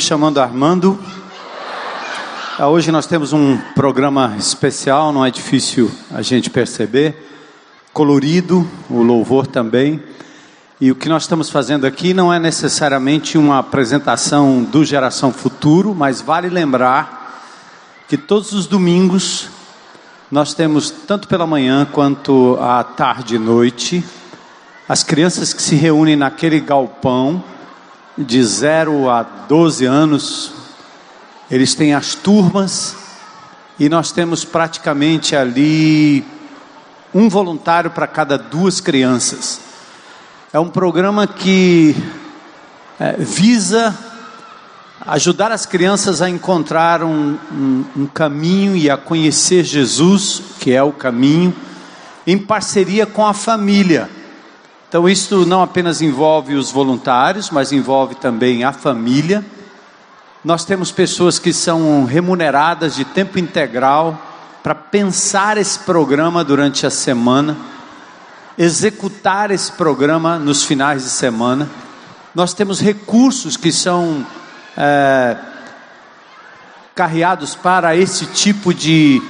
me chamando Armando. Ah, hoje nós temos um programa especial, não é difícil a gente perceber. Colorido, o louvor também. E o que nós estamos fazendo aqui não é necessariamente uma apresentação do Geração Futuro, mas vale lembrar que todos os domingos nós temos, tanto pela manhã quanto à tarde e noite, as crianças que se reúnem naquele galpão de 0 a 12 anos, eles têm as turmas e nós temos praticamente ali um voluntário para cada duas crianças. É um programa que é, visa ajudar as crianças a encontrar um, um, um caminho e a conhecer Jesus, que é o caminho, em parceria com a família. Então, isso não apenas envolve os voluntários, mas envolve também a família. Nós temos pessoas que são remuneradas de tempo integral para pensar esse programa durante a semana, executar esse programa nos finais de semana. Nós temos recursos que são é, carreados para esse tipo de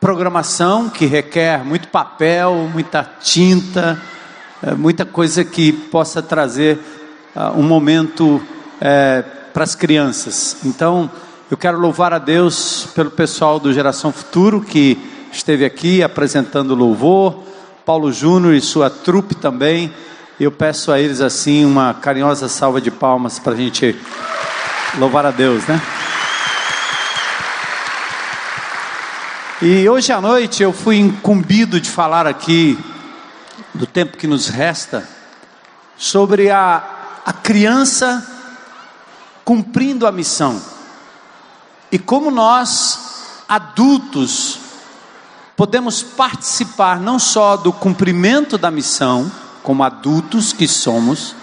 programação que requer muito papel, muita tinta é, muita coisa que possa trazer uh, um momento é, para as crianças. Então, eu quero louvar a Deus pelo pessoal do Geração Futuro que esteve aqui apresentando louvor, Paulo Júnior e sua trupe também. Eu peço a eles assim uma carinhosa salva de palmas para a gente louvar a Deus, né? E hoje à noite eu fui incumbido de falar aqui do tempo que nos resta, sobre a, a criança cumprindo a missão. E como nós, adultos, podemos participar não só do cumprimento da missão, como adultos que somos,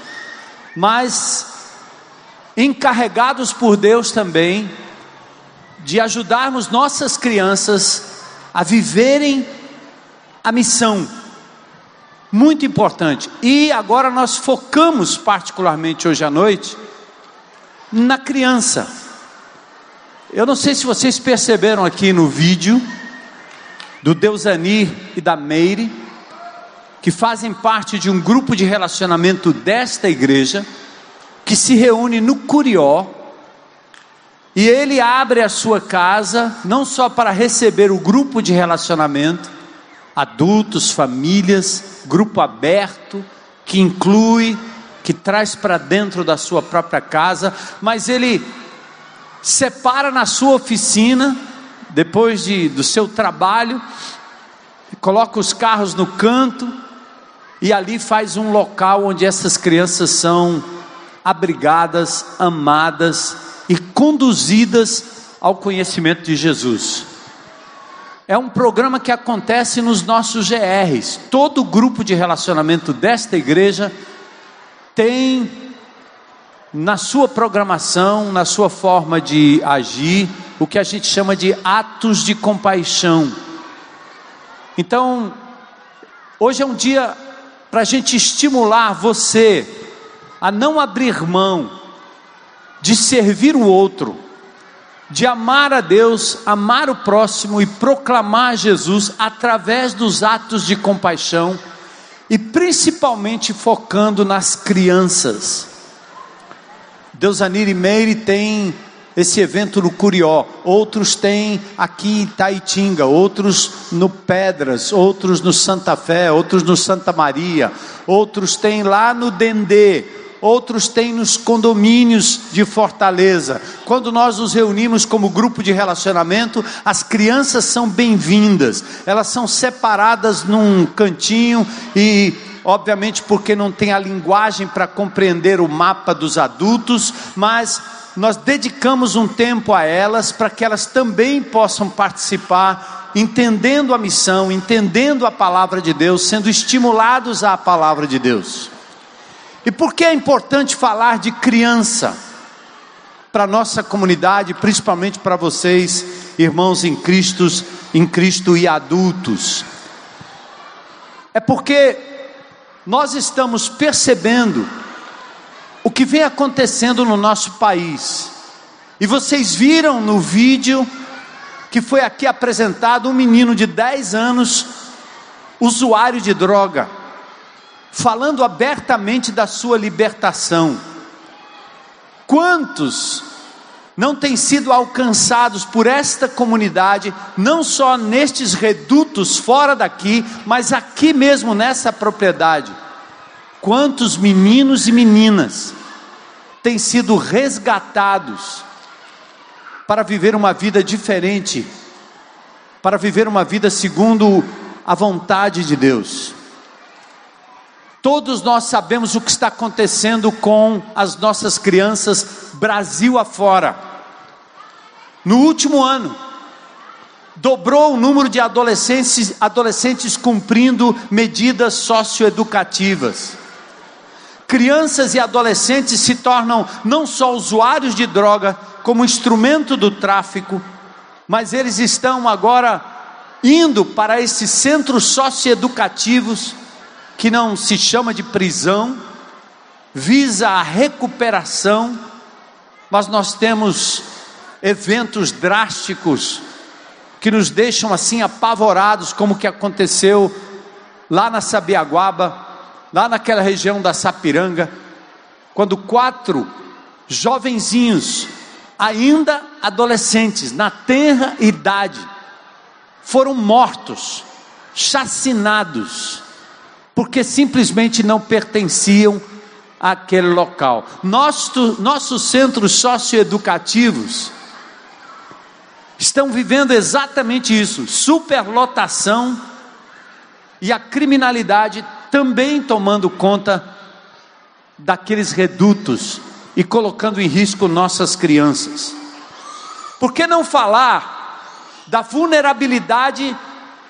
mas encarregados por Deus também de ajudarmos nossas crianças a viverem a missão muito importante. E agora nós focamos particularmente hoje à noite na criança. Eu não sei se vocês perceberam aqui no vídeo do Deusanir e da Meire, que fazem parte de um grupo de relacionamento desta igreja, que se reúne no Curió, e ele abre a sua casa não só para receber o grupo de relacionamento, adultos, famílias, grupo aberto, que inclui, que traz para dentro da sua própria casa, mas ele separa na sua oficina, depois de, do seu trabalho, coloca os carros no canto e ali faz um local onde essas crianças são abrigadas, amadas e conduzidas ao conhecimento de Jesus é um programa que acontece nos nossos GRs. Todo grupo de relacionamento desta igreja tem na sua programação, na sua forma de agir, o que a gente chama de atos de compaixão. Então, hoje é um dia para a gente estimular você a não abrir mão de servir o outro de amar a Deus, amar o próximo e proclamar Jesus através dos atos de compaixão e principalmente focando nas crianças. Deus Anir e Meire tem esse evento no Curió, outros têm aqui em Taitinga, outros no Pedras, outros no Santa Fé, outros no Santa Maria, outros têm lá no Dendê, outros têm nos condomínios de Fortaleza. Quando nós nos reunimos como grupo de relacionamento, as crianças são bem-vindas, elas são separadas num cantinho e obviamente porque não tem a linguagem para compreender o mapa dos adultos, mas nós dedicamos um tempo a elas para que elas também possam participar, entendendo a missão, entendendo a palavra de Deus, sendo estimulados à palavra de Deus. E por que é importante falar de criança para a nossa comunidade, principalmente para vocês, irmãos em Cristo, em Cristo e adultos? É porque nós estamos percebendo o que vem acontecendo no nosso país. E vocês viram no vídeo que foi aqui apresentado um menino de 10 anos, usuário de droga, falando abertamente da sua libertação. Quantos não têm sido alcançados por esta comunidade, não só nestes redutos fora daqui, mas aqui mesmo nessa propriedade? Quantos meninos e meninas têm sido resgatados para viver uma vida diferente, para viver uma vida segundo a vontade de Deus? Todos nós sabemos o que está acontecendo com as nossas crianças Brasil afora. No último ano, dobrou o número de adolescentes, adolescentes cumprindo medidas socioeducativas. Crianças e adolescentes se tornam não só usuários de droga, como instrumento do tráfico, mas eles estão agora indo para esses centros socioeducativos que não se chama de prisão, visa a recuperação, mas nós temos eventos drásticos que nos deixam assim apavorados, como que aconteceu lá na Sabiaguaba, lá naquela região da Sapiranga, quando quatro jovenzinhos, ainda adolescentes, na tenra idade, foram mortos, chacinados, porque simplesmente não pertenciam àquele local. Nosso, nossos centros socioeducativos estão vivendo exatamente isso: superlotação e a criminalidade também tomando conta daqueles redutos e colocando em risco nossas crianças. Por que não falar da vulnerabilidade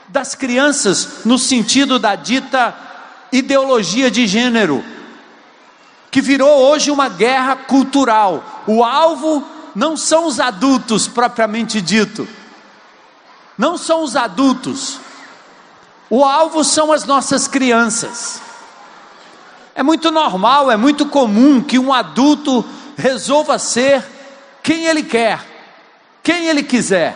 das crianças no sentido da dita ideologia de gênero, que virou hoje uma guerra cultural. O alvo não são os adultos propriamente dito, não são os adultos, o alvo são as nossas crianças. É muito normal, é muito comum que um adulto resolva ser quem ele quer, quem ele quiser,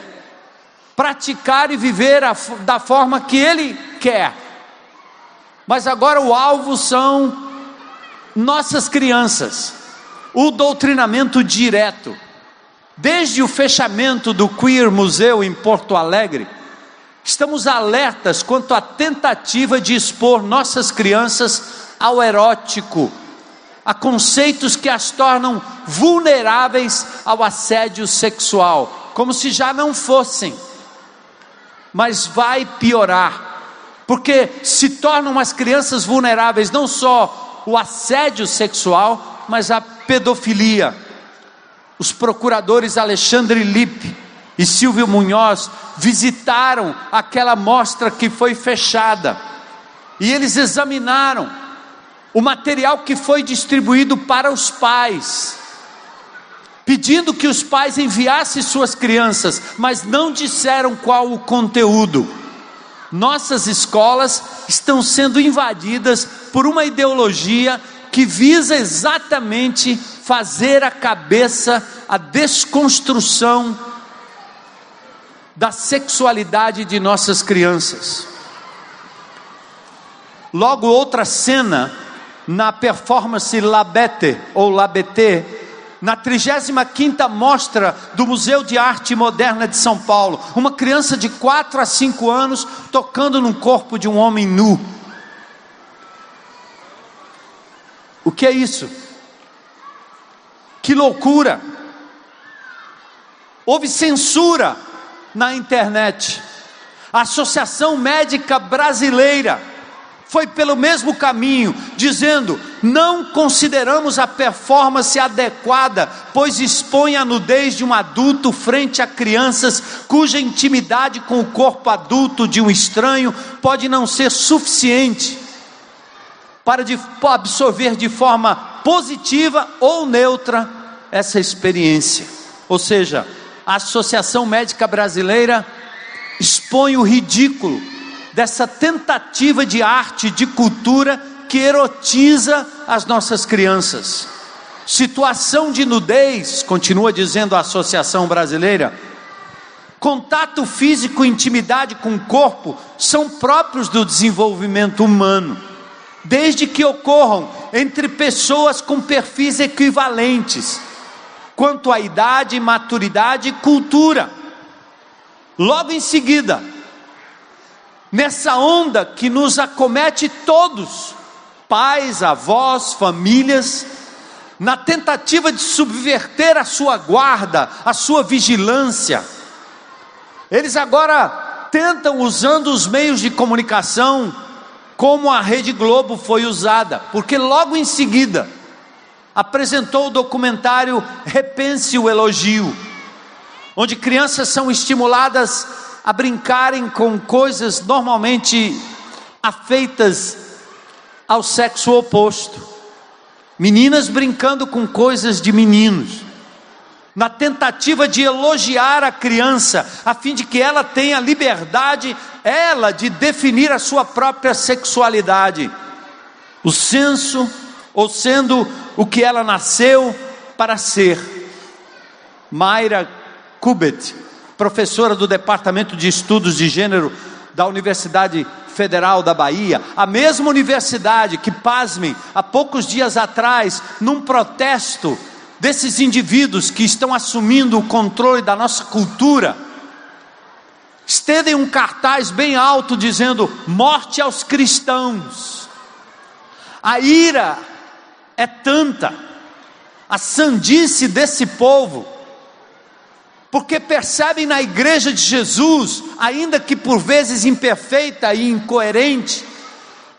praticar e viver a, da forma que ele quer. Mas agora o alvo são nossas crianças, o doutrinamento direto. Desde o fechamento do Queer Museu em Porto Alegre, estamos alertas quanto à tentativa de expor nossas crianças ao erótico, a conceitos que as tornam vulneráveis ao assédio sexual, como se já não fossem. Mas vai piorar porque se tornam as crianças vulneráveis não só o assédio sexual, mas a pedofilia. Os procuradores Alexandre Lippe e Silvio Munhoz visitaram aquela mostra que foi fechada e eles examinaram o material que foi distribuído para os pais, pedindo que os pais enviassem suas crianças, mas não disseram qual o conteúdo nossas escolas estão sendo invadidas por uma ideologia que visa exatamente fazer a cabeça, a desconstrução da sexualidade de nossas crianças. Logo, outra cena na performance Labete ou Labete na 35ª mostra do Museu de Arte Moderna de São Paulo, uma criança de 4 a 5 anos tocando no corpo de um homem nu. O que é isso? Que loucura! Houve censura na internet. A Associação Médica Brasileira foi pelo mesmo caminho, dizendo: não consideramos a performance adequada, pois expõe a nudez de um adulto frente a crianças cuja intimidade com o corpo adulto de um estranho pode não ser suficiente para absorver de forma positiva ou neutra essa experiência. Ou seja, a Associação Médica Brasileira expõe o ridículo dessa tentativa de arte, de cultura que erotiza as nossas crianças. situação de nudez, continua dizendo a Associação Brasileira, contato físico e intimidade com o corpo são próprios do desenvolvimento humano, desde que ocorram entre pessoas com perfis equivalentes, quanto à idade, maturidade e cultura. Logo em seguida, nessa onda que nos acomete todos, pais, avós, famílias, na tentativa de subverter a sua guarda, a sua vigilância. Eles agora tentam, usando os meios de comunicação, como a Rede Globo foi usada, porque logo em seguida apresentou o documentário Repense o Elogio, onde crianças são estimuladas a brincarem com coisas normalmente afeitas ao sexo oposto. Meninas brincando com coisas de meninos, na tentativa de elogiar a criança, a fim de que ela tenha liberdade, ela, de definir a sua própria sexualidade, o senso, ou sendo o que ela nasceu para ser. Mayra Kubet, professora do Departamento de Estudos de Gênero da Universidade Federal da Bahia, a mesma universidade que, pasmem, há poucos dias atrás, num protesto desses indivíduos que estão assumindo o controle da nossa cultura, estendem um cartaz bem alto dizendo: morte aos cristãos. A ira é tanta, a sandice desse povo, porque percebem na igreja de Jesus, ainda que por vezes imperfeita e incoerente,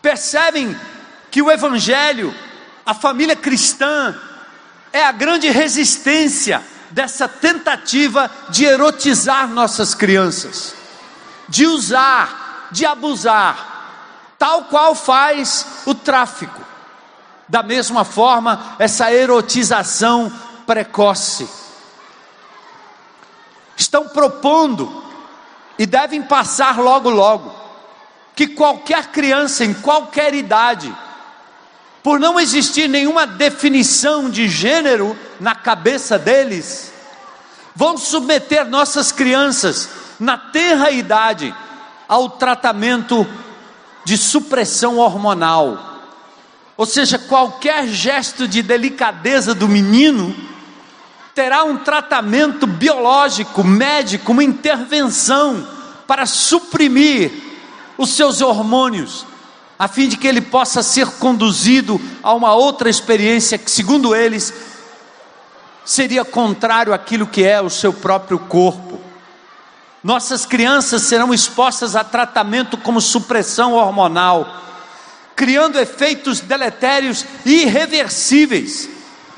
percebem que o Evangelho, a família cristã, é a grande resistência dessa tentativa de erotizar nossas crianças, de usar, de abusar, tal qual faz o tráfico. Da mesma forma, essa erotização precoce estão propondo e devem passar logo logo que qualquer criança em qualquer idade, por não existir nenhuma definição de gênero na cabeça deles, vão submeter nossas crianças na tenra idade ao tratamento de supressão hormonal. Ou seja, qualquer gesto de delicadeza do menino terá um tratamento biológico, médico, uma intervenção para suprimir os seus hormônios, a fim de que ele possa ser conduzido a uma outra experiência que, segundo eles, seria contrário àquilo que é o seu próprio corpo. Nossas crianças serão expostas a tratamento como supressão hormonal, criando efeitos deletérios irreversíveis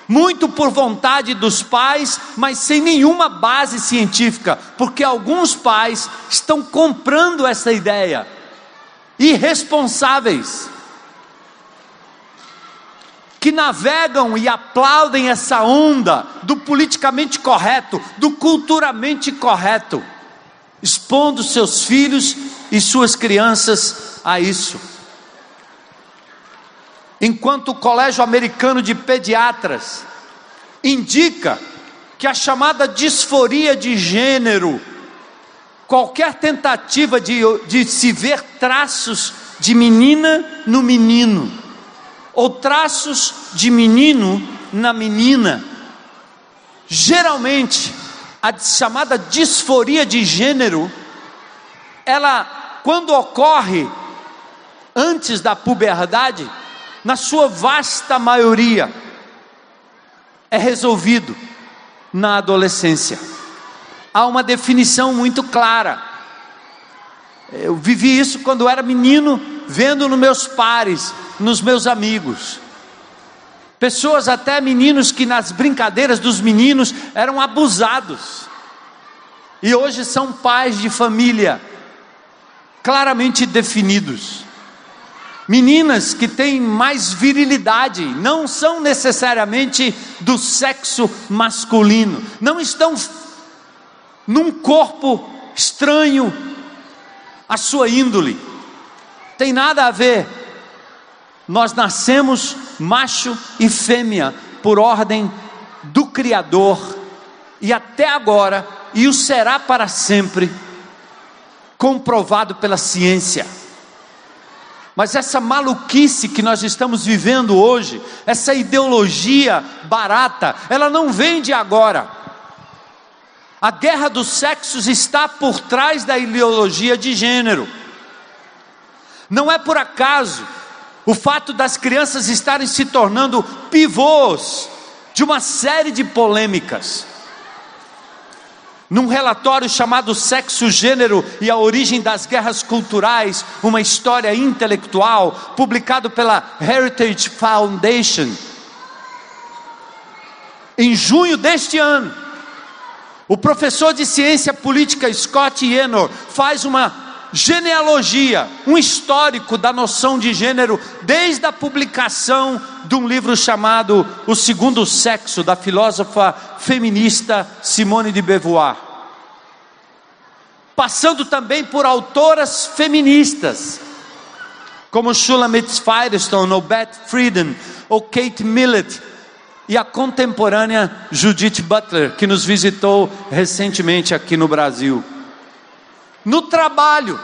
muito por vontade dos pais, mas sem nenhuma base científica, porque alguns pais estão comprando essa ideia, irresponsáveis, que navegam e aplaudem essa onda do politicamente correto, do culturalmente correto, expondo seus filhos e suas crianças a isso enquanto o Colégio Americano de Pediatras indica que a chamada disforia de gênero, qualquer tentativa de, de se ver traços de menina no menino, ou traços de menino na menina, geralmente a chamada disforia de gênero, ela, quando ocorre antes da puberdade, na sua vasta maioria, é resolvido na adolescência. Há uma definição muito clara. Eu vivi isso quando era menino, vendo nos meus pares, nos meus amigos. Pessoas, até meninos, que nas brincadeiras dos meninos eram abusados. E hoje são pais de família, claramente definidos. Meninas que têm mais virilidade, não são necessariamente do sexo masculino, não estão num corpo estranho à sua índole, tem nada a ver. Nós nascemos macho e fêmea por ordem do Criador e até agora, e o será para sempre, comprovado pela ciência. Mas essa maluquice que nós estamos vivendo hoje, essa ideologia barata, ela não vem de agora. A guerra dos sexos está por trás da ideologia de gênero. Não é por acaso o fato das crianças estarem se tornando pivôs de uma série de polêmicas. Num relatório chamado Sexo, Gênero e a Origem das Guerras Culturais, uma história intelectual, publicado pela Heritage Foundation, em junho deste ano, o professor de ciência política Scott Yenor faz uma genealogia, um histórico da noção de gênero, desde a publicação de um livro chamado O Segundo Sexo, da filósofa feminista Simone de Beauvoir. Passando também por autoras feministas, como Shulamit Firestone, ou Beth Friedan, ou Kate Millett, e a contemporânea Judith Butler, que nos visitou recentemente aqui no Brasil. No trabalho,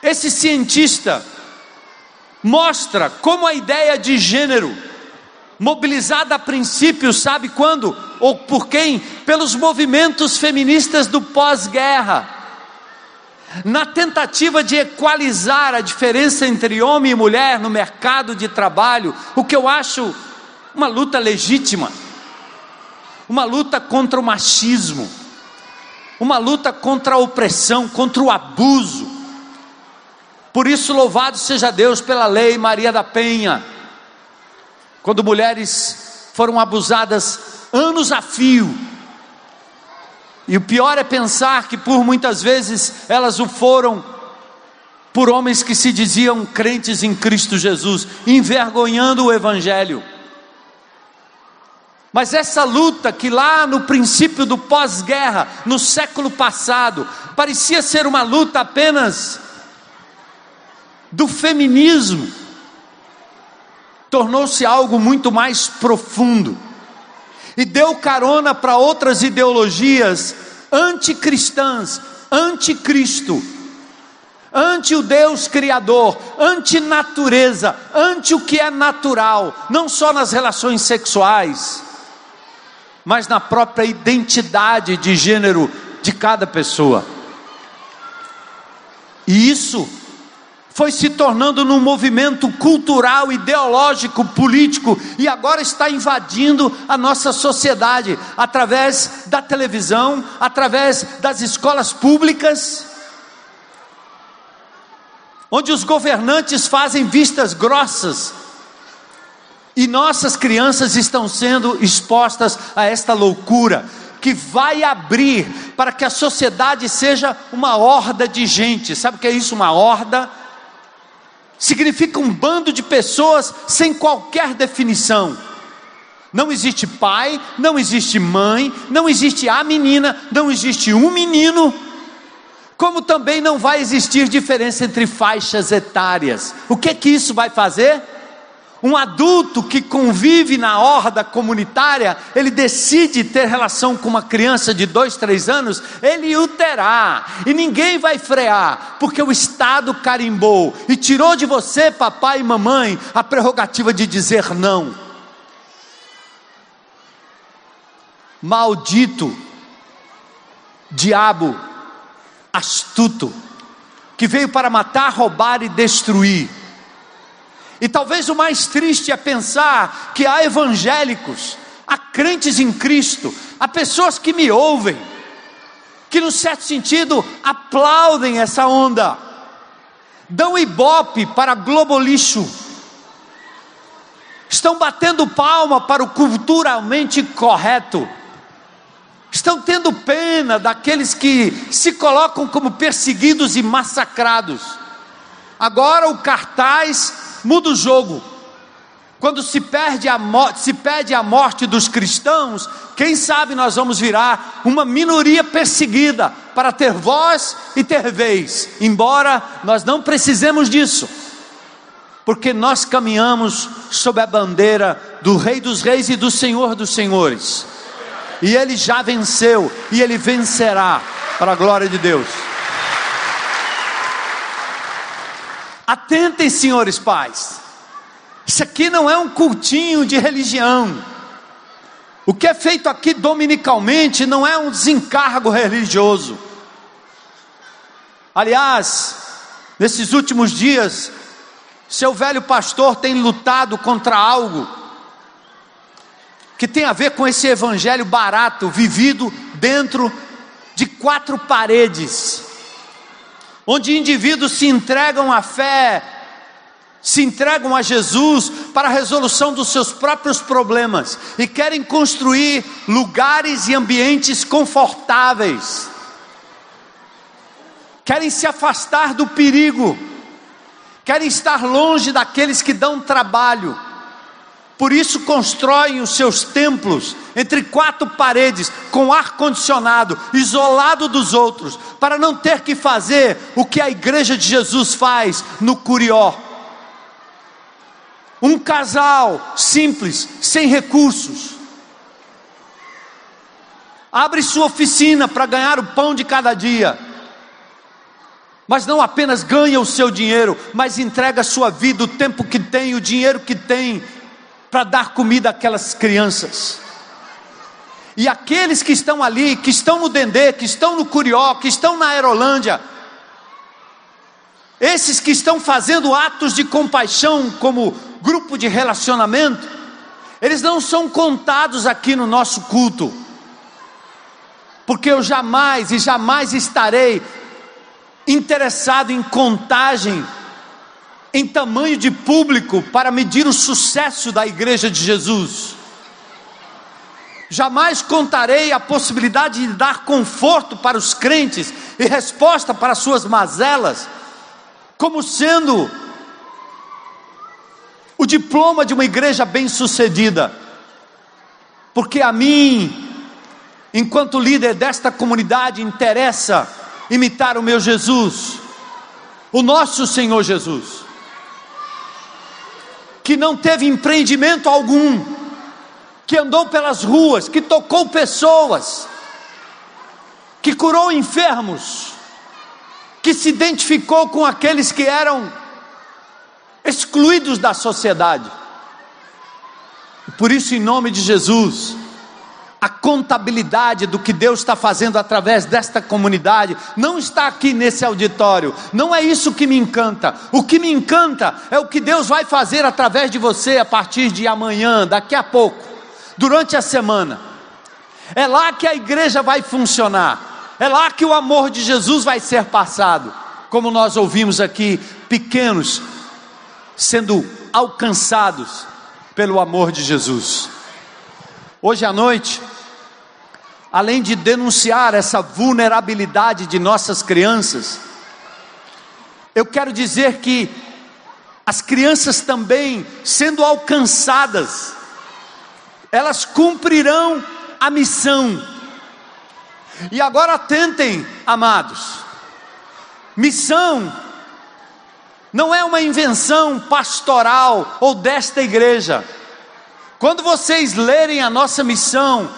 esse cientista mostra como a ideia de gênero, mobilizada a princípio, sabe quando ou por quem? Pelos movimentos feministas do pós-guerra, na tentativa de equalizar a diferença entre homem e mulher no mercado de trabalho, o que eu acho uma luta legítima, uma luta contra o machismo uma luta contra a opressão, contra o abuso. Por isso, louvado seja Deus pela lei Maria da Penha, quando mulheres foram abusadas anos a fio. E o pior é pensar que por muitas vezes elas o foram por homens que se diziam crentes em Cristo Jesus, envergonhando o Evangelho. Mas essa luta que lá no princípio do pós-guerra, no século passado, parecia ser uma luta apenas do feminismo, tornou-se algo muito mais profundo e deu carona para outras ideologias anticristãs, anticristo, ante o Deus Criador, ante natureza, ante o que é natural, não só nas relações sexuais mas na própria identidade de gênero de cada pessoa. E isso foi se tornando num movimento cultural, ideológico, político e agora está invadindo a nossa sociedade através da televisão, através das escolas públicas, onde os governantes fazem vistas grossas e nossas crianças estão sendo expostas a esta loucura que vai abrir para que a sociedade seja uma horda de gente. Sabe o que é isso? Uma horda? Significa um bando de pessoas sem qualquer definição. Não existe pai, não existe mãe, não existe a menina, não existe um menino, como também não vai existir diferença entre faixas etárias. O que é que isso vai fazer? Um adulto que convive na horda comunitária, ele decide ter relação com uma criança de dois, três anos, ele o terá, e ninguém vai frear, porque o Estado carimbou e tirou de você, papai e mamãe, a prerrogativa de dizer não. Maldito, diabo, astuto, que veio para matar, roubar e destruir e talvez o mais triste é pensar que há evangélicos, há crentes em Cristo, há pessoas que me ouvem, que no certo sentido aplaudem essa onda, dão ibope para globolixo, estão batendo palma para o culturalmente correto, estão tendo pena daqueles que se colocam como perseguidos e massacrados. Agora o cartaz muda o jogo. Quando se perde a morte, se pede a morte dos cristãos, quem sabe nós vamos virar uma minoria perseguida para ter voz e ter vez, embora nós não precisemos disso. porque nós caminhamos sob a bandeira do Rei dos Reis e do Senhor dos Senhores. E ele já venceu e ele vencerá para a glória de Deus. Atentem, senhores pais. Isso aqui não é um cultinho de religião. O que é feito aqui dominicalmente não é um desencargo religioso. Aliás, nesses últimos dias, seu velho pastor tem lutado contra algo que tem a ver com esse evangelho barato, vivido dentro de quatro paredes, onde indivíduos se entregam à fé, se entregam a Jesus para a resolução dos seus próprios problemas e querem construir lugares e ambientes confortáveis, querem se afastar do perigo querem estar longe daqueles que dão trabalho. Por isso constroem os seus templos entre quatro paredes, com ar condicionado, isolado dos outros, para não ter que fazer o que a igreja de Jesus faz no Curió. Um casal simples, sem recursos, abre sua oficina para ganhar o pão de cada dia mas não apenas ganha o seu dinheiro, mas entrega a sua vida, o tempo que tem, o dinheiro que tem, para dar comida àquelas crianças. E aqueles que estão ali, que estão no Dendê, que estão no Curió, que estão na Aerolândia, esses que estão fazendo atos de compaixão como grupo de relacionamento, eles não são contados aqui no nosso culto, porque eu jamais e jamais estarei interessado em contagem, em tamanho de público para medir o sucesso da igreja de Jesus. Jamais contarei a possibilidade de dar conforto para os crentes e resposta para suas mazelas, como sendo o diploma de uma igreja bem-sucedida, porque a mim, enquanto líder desta comunidade, interessa imitar o meu Jesus, o nosso Senhor Jesus, que não teve empreendimento algum, que andou pelas ruas, que tocou pessoas, que curou enfermos, que se identificou com aqueles que eram excluídos da sociedade. Por isso, em nome de Jesus, a contabilidade do que Deus está fazendo através desta comunidade não está aqui nesse auditório. Não é isso que me encanta. O que me encanta é o que Deus vai fazer através de você a partir de amanhã, daqui a pouco, durante a semana. É lá que a igreja vai funcionar. É lá que o amor de Jesus vai ser passado. Como nós ouvimos aqui, pequenos sendo alcançados pelo amor de Jesus. Hoje à noite, além de denunciar essa vulnerabilidade de nossas crianças, eu quero dizer que as crianças também, sendo alcançadas, elas cumprirão a missão. E agora atentem, amados, missão não é uma invenção pastoral ou desta igreja. Quando vocês lerem a nossa missão,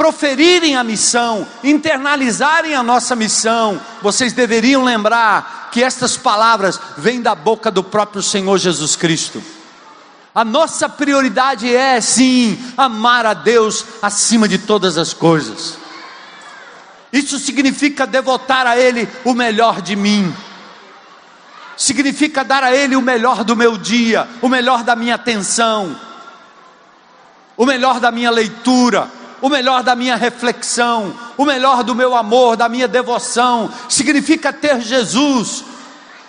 proferirem a missão, internalizarem a nossa missão, vocês deveriam lembrar que estas palavras vêm da boca do próprio Senhor Jesus Cristo. A nossa prioridade é sim amar a Deus acima de todas as coisas. Isso significa devotar a Ele o melhor de mim, significa dar a Ele o melhor do meu dia, o melhor da minha atenção o melhor da minha leitura, o melhor da minha reflexão, o melhor do meu amor, da minha devoção, significa ter Jesus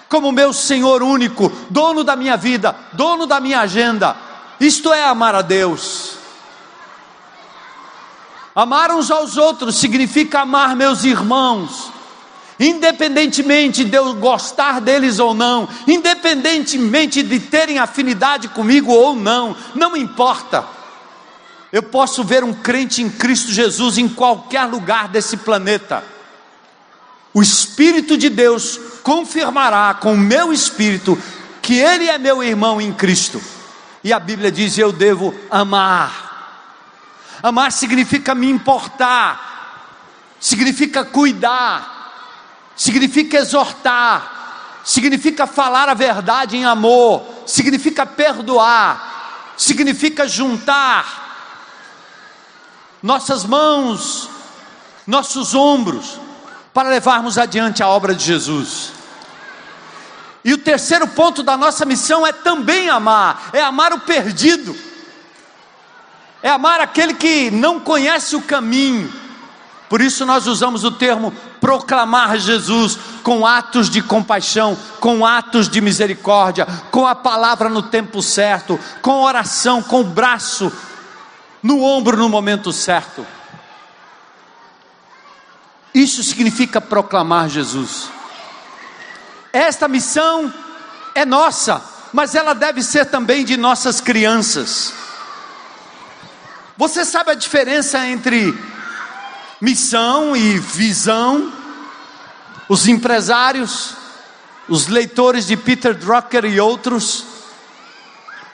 como meu Senhor único, dono da minha vida, dono da minha agenda. Isto é amar a Deus. Amar uns aos outros significa amar meus irmãos, independentemente de eu gostar deles ou não, independentemente de terem afinidade comigo ou não, não importa. Eu posso ver um crente em Cristo Jesus em qualquer lugar desse planeta. O Espírito de Deus confirmará com o meu espírito que ele é meu irmão em Cristo. E a Bíblia diz: eu devo amar. Amar significa me importar, significa cuidar, significa exortar, significa falar a verdade em amor, significa perdoar, significa juntar nossas mãos, nossos ombros, para levarmos adiante a obra de Jesus. E o terceiro ponto da nossa missão é também amar, é amar o perdido, é amar aquele que não conhece o caminho. Por isso nós usamos o termo proclamar Jesus com atos de compaixão, com atos de misericórdia, com a palavra no tempo certo, com oração, com o braço no ombro no momento certo. Isso significa proclamar Jesus. Esta missão é nossa, mas ela deve ser também de nossas crianças. Você sabe a diferença entre missão e visão? Os empresários, os leitores de Peter Drucker e outros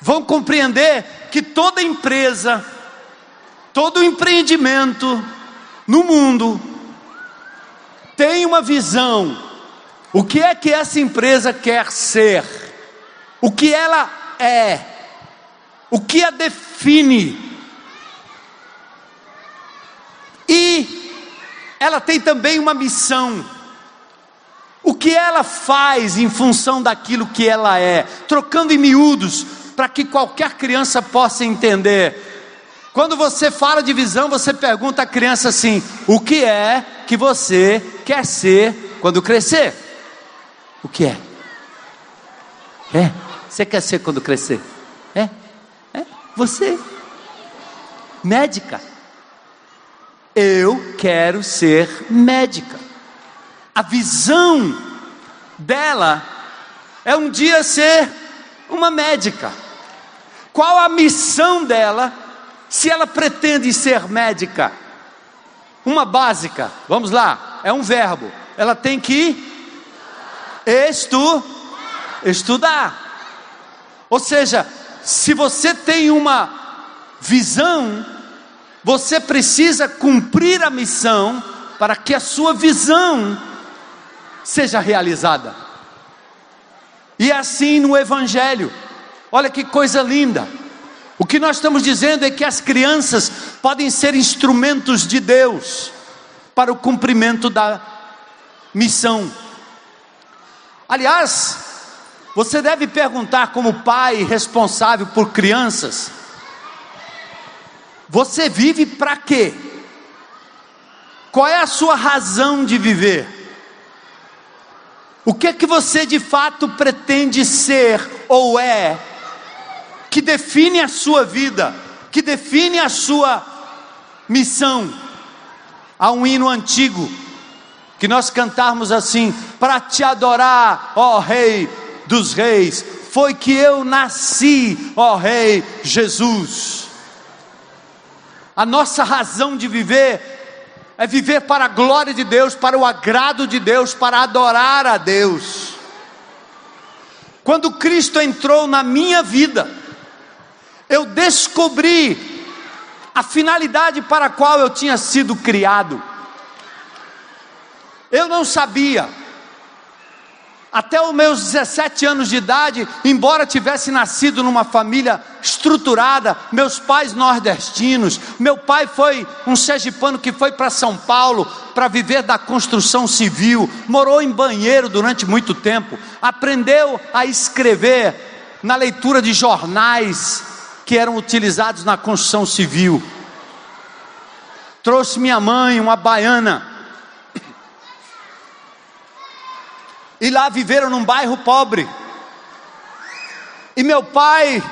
vão compreender que toda empresa, todo empreendimento no mundo tem uma visão. O que é que essa empresa quer ser? O que ela é? O que a define? E ela tem também uma missão. O que ela faz em função daquilo que ela é, trocando em miúdos, para que qualquer criança possa entender. Quando você fala de visão, você pergunta à criança assim: o que é que você quer ser quando crescer? O que é? É? Você quer ser quando crescer? É? É? Você? Médica. Eu quero ser médica. A visão dela é um dia ser uma médica. Qual a missão dela? Se ela pretende ser médica, uma básica, vamos lá, é um verbo, ela tem que estu, estudar. Ou seja, se você tem uma visão, você precisa cumprir a missão para que a sua visão seja realizada. E é assim no Evangelho, olha que coisa linda. O que nós estamos dizendo é que as crianças podem ser instrumentos de Deus para o cumprimento da missão. Aliás, você deve perguntar, como pai responsável por crianças: você vive para quê? Qual é a sua razão de viver? O que é que você de fato pretende ser ou é que define a sua vida, que define a sua missão. Há um hino antigo que nós cantarmos assim: para te adorar, ó Rei dos Reis, foi que eu nasci, ó Rei Jesus. A nossa razão de viver é viver para a glória de Deus, para o agrado de Deus, para adorar a Deus. Quando Cristo entrou na minha vida, eu descobri a finalidade para a qual eu tinha sido criado. Eu não sabia. Até os meus 17 anos de idade, embora tivesse nascido numa família estruturada, meus pais nordestinos, meu pai foi um sergipano que foi para São Paulo para viver da construção civil, morou em banheiro durante muito tempo, aprendeu a escrever na leitura de jornais, que eram utilizados na construção civil. Trouxe minha mãe, uma baiana, e lá viveram num bairro pobre. E meu pai,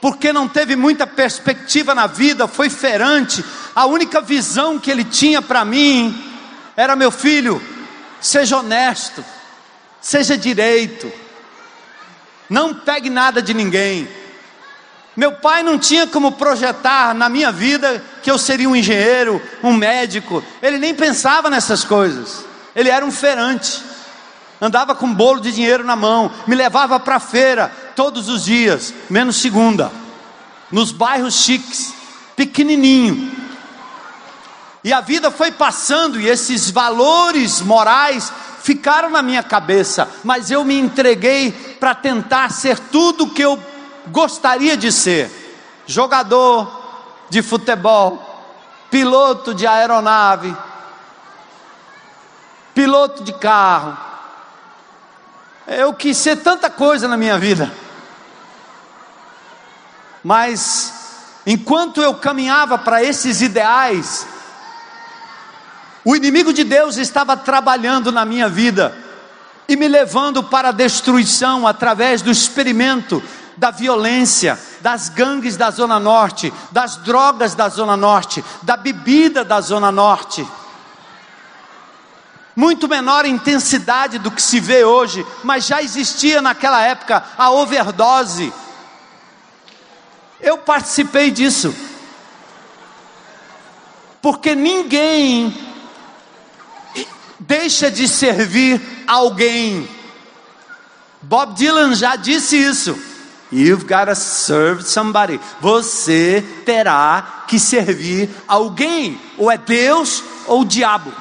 porque não teve muita perspectiva na vida, foi ferante. A única visão que ele tinha para mim era: meu filho, seja honesto, seja direito, não pegue nada de ninguém. Meu pai não tinha como projetar na minha vida que eu seria um engenheiro, um médico. Ele nem pensava nessas coisas. Ele era um feirante. andava com um bolo de dinheiro na mão, me levava para a feira todos os dias, menos segunda, nos bairros chiques, pequenininho. E a vida foi passando e esses valores morais ficaram na minha cabeça, mas eu me entreguei para tentar ser tudo o que eu gostaria de ser: jogador de futebol, piloto de aeronave, piloto de carro. Eu quis ser tanta coisa na minha vida. Mas enquanto eu caminhava para esses ideais, o inimigo de Deus estava trabalhando na minha vida e me levando para a destruição através do experimento da violência, das gangues da Zona Norte, das drogas da Zona Norte, da bebida da Zona Norte. Muito menor intensidade do que se vê hoje, mas já existia naquela época a overdose. Eu participei disso. Porque ninguém deixa de servir alguém. Bob Dylan já disse isso. You've got to serve somebody. Você terá que servir alguém, ou é Deus ou o diabo.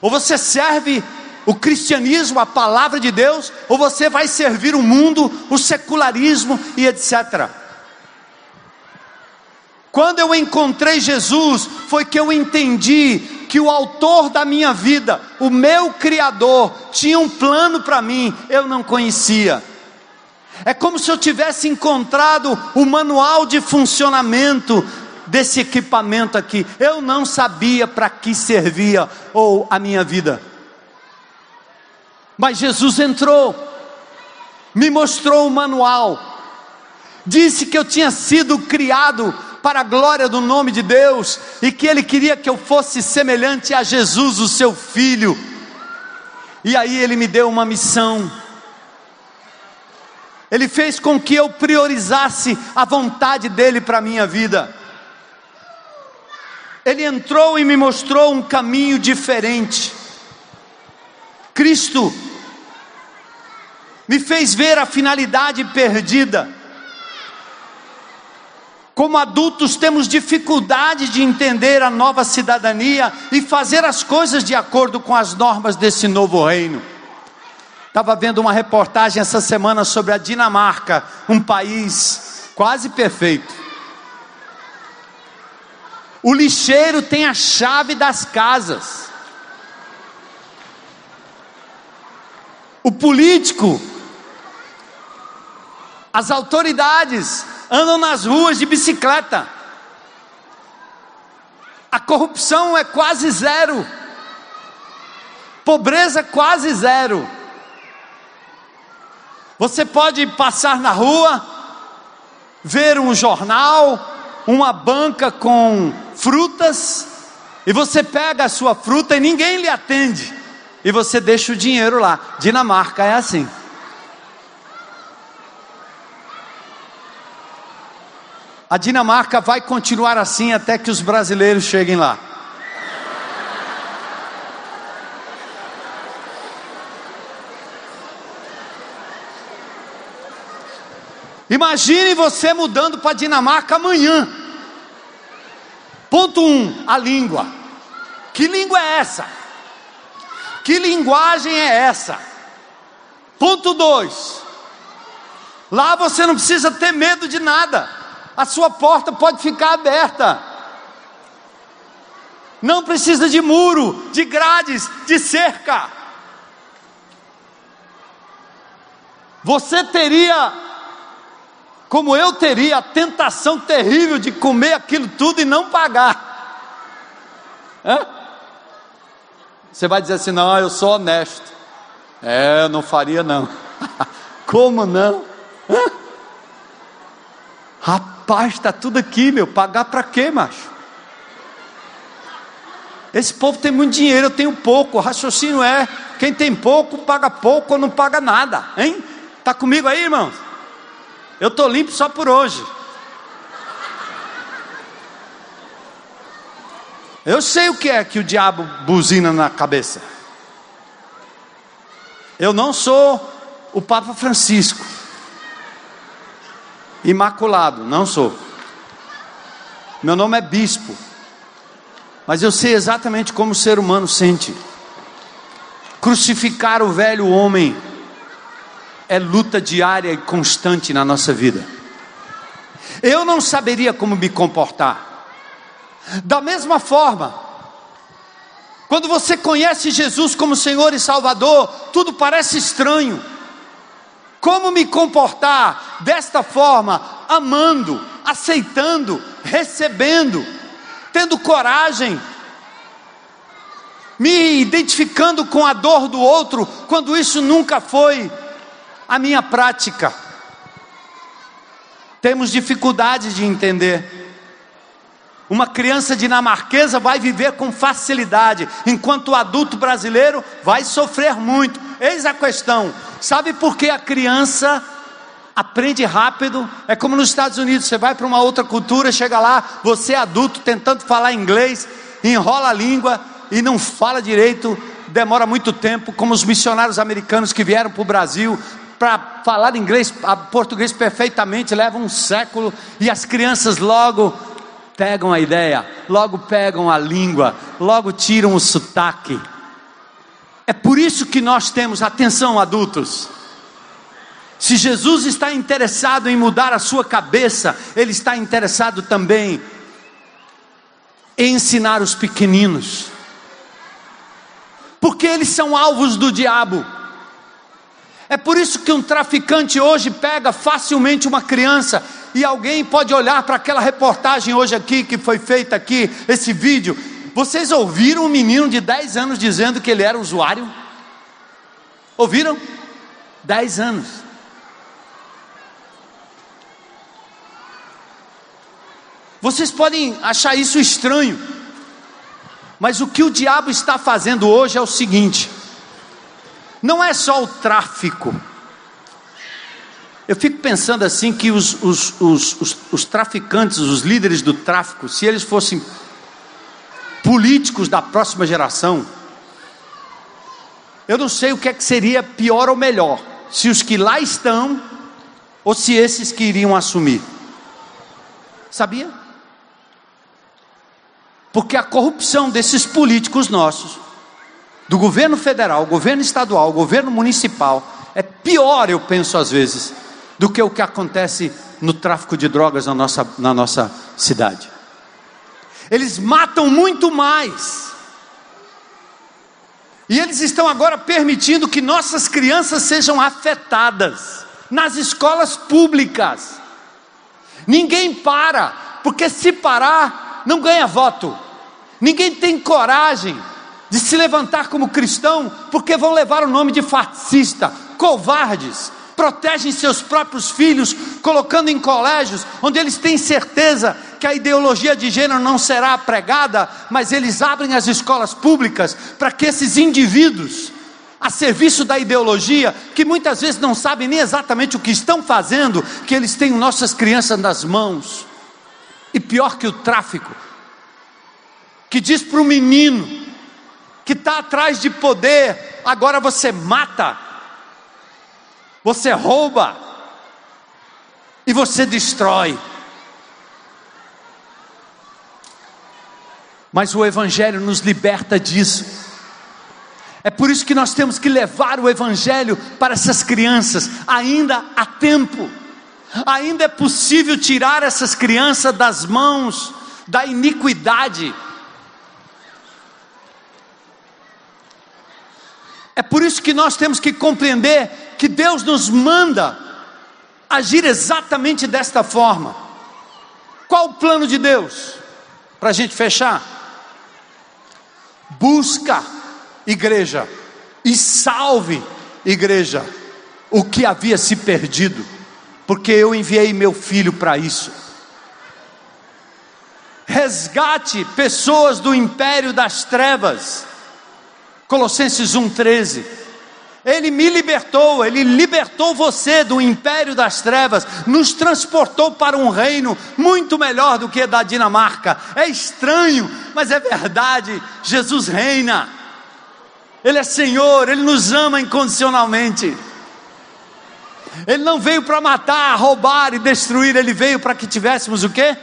Ou você serve o cristianismo, a palavra de Deus, ou você vai servir o mundo, o secularismo e etc. Quando eu encontrei Jesus, foi que eu entendi que o autor da minha vida, o meu Criador, tinha um plano para mim, eu não conhecia. É como se eu tivesse encontrado o manual de funcionamento desse equipamento aqui. Eu não sabia para que servia ou a minha vida. Mas Jesus entrou, me mostrou o manual, disse que eu tinha sido criado para a glória do nome de Deus e que Ele queria que eu fosse semelhante a Jesus, o seu filho. E aí Ele me deu uma missão ele fez com que eu priorizasse a vontade dele para a minha vida. Ele entrou e me mostrou um caminho diferente. Cristo me fez ver a finalidade perdida. Como adultos, temos dificuldade de entender a nova cidadania e fazer as coisas de acordo com as normas desse novo reino. Estava vendo uma reportagem essa semana sobre a Dinamarca, um país quase perfeito. O lixeiro tem a chave das casas. O político, as autoridades andam nas ruas de bicicleta. A corrupção é quase zero. Pobreza quase zero. Você pode passar na rua, ver um jornal, uma banca com frutas, e você pega a sua fruta e ninguém lhe atende, e você deixa o dinheiro lá. Dinamarca é assim. A Dinamarca vai continuar assim até que os brasileiros cheguem lá. Imagine você mudando para Dinamarca amanhã. Ponto 1, um, a língua. Que língua é essa? Que linguagem é essa? Ponto 2. Lá você não precisa ter medo de nada. A sua porta pode ficar aberta. Não precisa de muro, de grades, de cerca. Você teria como eu teria a tentação terrível de comer aquilo tudo e não pagar. Hã? Você vai dizer assim: não, eu sou honesto. É, eu não faria não. Como não? Hã? Rapaz, está tudo aqui, meu. Pagar para quê, macho? Esse povo tem muito dinheiro, eu tenho pouco. O raciocínio é: quem tem pouco, paga pouco ou não paga nada, hein? Está comigo aí, irmãos? Eu estou limpo só por hoje. Eu sei o que é que o diabo buzina na cabeça. Eu não sou o Papa Francisco. Imaculado, não sou. Meu nome é bispo. Mas eu sei exatamente como o ser humano sente. Crucificar o velho homem é luta diária e constante na nossa vida. Eu não saberia como me comportar. Da mesma forma, quando você conhece Jesus como Senhor e Salvador, tudo parece estranho. Como me comportar desta forma, amando, aceitando, recebendo, tendo coragem, me identificando com a dor do outro, quando isso nunca foi a minha prática. Temos dificuldade de entender. Uma criança dinamarquesa vai viver com facilidade, enquanto o adulto brasileiro vai sofrer muito. Eis a questão: sabe por que a criança aprende rápido? É como nos Estados Unidos: você vai para uma outra cultura, chega lá, você é adulto tentando falar inglês, enrola a língua e não fala direito, demora muito tempo, como os missionários americanos que vieram para o Brasil, para falar inglês, português perfeitamente, leva um século e as crianças logo pegam a ideia, logo pegam a língua, logo tiram o sotaque. É por isso que nós temos, atenção adultos, se Jesus está interessado em mudar a sua cabeça, Ele está interessado também em ensinar os pequeninos, porque eles são alvos do diabo. É por isso que um traficante hoje pega facilmente uma criança e alguém pode olhar para aquela reportagem hoje aqui que foi feita aqui, esse vídeo. Vocês ouviram um menino de 10 anos dizendo que ele era usuário? Ouviram? 10 anos. Vocês podem achar isso estranho, mas o que o diabo está fazendo hoje é o seguinte: não é só o tráfico. Eu fico pensando assim que os, os, os, os, traficantes, os líderes do tráfico, se eles fossem políticos da próxima geração, eu não sei o que é que seria pior ou melhor, se os que lá estão ou se esses que iriam assumir. Sabia? Porque a corrupção desses políticos nossos do governo federal, governo estadual, governo municipal, é pior, eu penso às vezes, do que o que acontece no tráfico de drogas na nossa, na nossa cidade. Eles matam muito mais. E eles estão agora permitindo que nossas crianças sejam afetadas nas escolas públicas. Ninguém para, porque se parar, não ganha voto. Ninguém tem coragem de se levantar como cristão, porque vão levar o nome de fascista, covardes, protegem seus próprios filhos, colocando em colégios onde eles têm certeza que a ideologia de gênero não será pregada, mas eles abrem as escolas públicas para que esses indivíduos, a serviço da ideologia, que muitas vezes não sabem nem exatamente o que estão fazendo, que eles tenham nossas crianças nas mãos. E pior que o tráfico, que diz para o menino, que está atrás de poder, agora você mata, você rouba e você destrói. Mas o Evangelho nos liberta disso. É por isso que nós temos que levar o Evangelho para essas crianças, ainda há tempo, ainda é possível tirar essas crianças das mãos da iniquidade, É por isso que nós temos que compreender que Deus nos manda agir exatamente desta forma. Qual o plano de Deus? Para a gente fechar. Busca, igreja, e salve, igreja, o que havia se perdido, porque eu enviei meu filho para isso. Resgate pessoas do império das trevas Colossenses 1,13. Ele me libertou, Ele libertou você do império das trevas, nos transportou para um reino muito melhor do que da Dinamarca. É estranho, mas é verdade. Jesus reina. Ele é Senhor, Ele nos ama incondicionalmente. Ele não veio para matar, roubar e destruir, ele veio para que tivéssemos o que?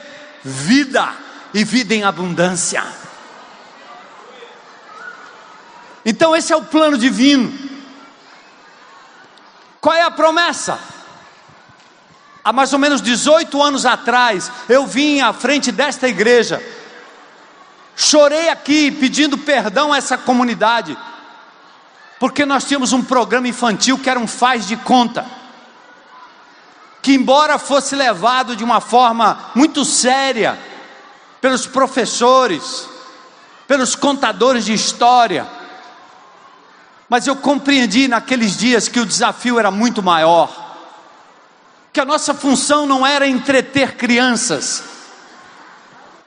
Vida e vida em abundância. Então esse é o plano divino. Qual é a promessa? Há mais ou menos 18 anos atrás, eu vim à frente desta igreja, chorei aqui pedindo perdão a essa comunidade, porque nós tínhamos um programa infantil que era um faz de conta, que, embora fosse levado de uma forma muito séria pelos professores, pelos contadores de história, mas eu compreendi naqueles dias que o desafio era muito maior que a nossa função não era entreter crianças,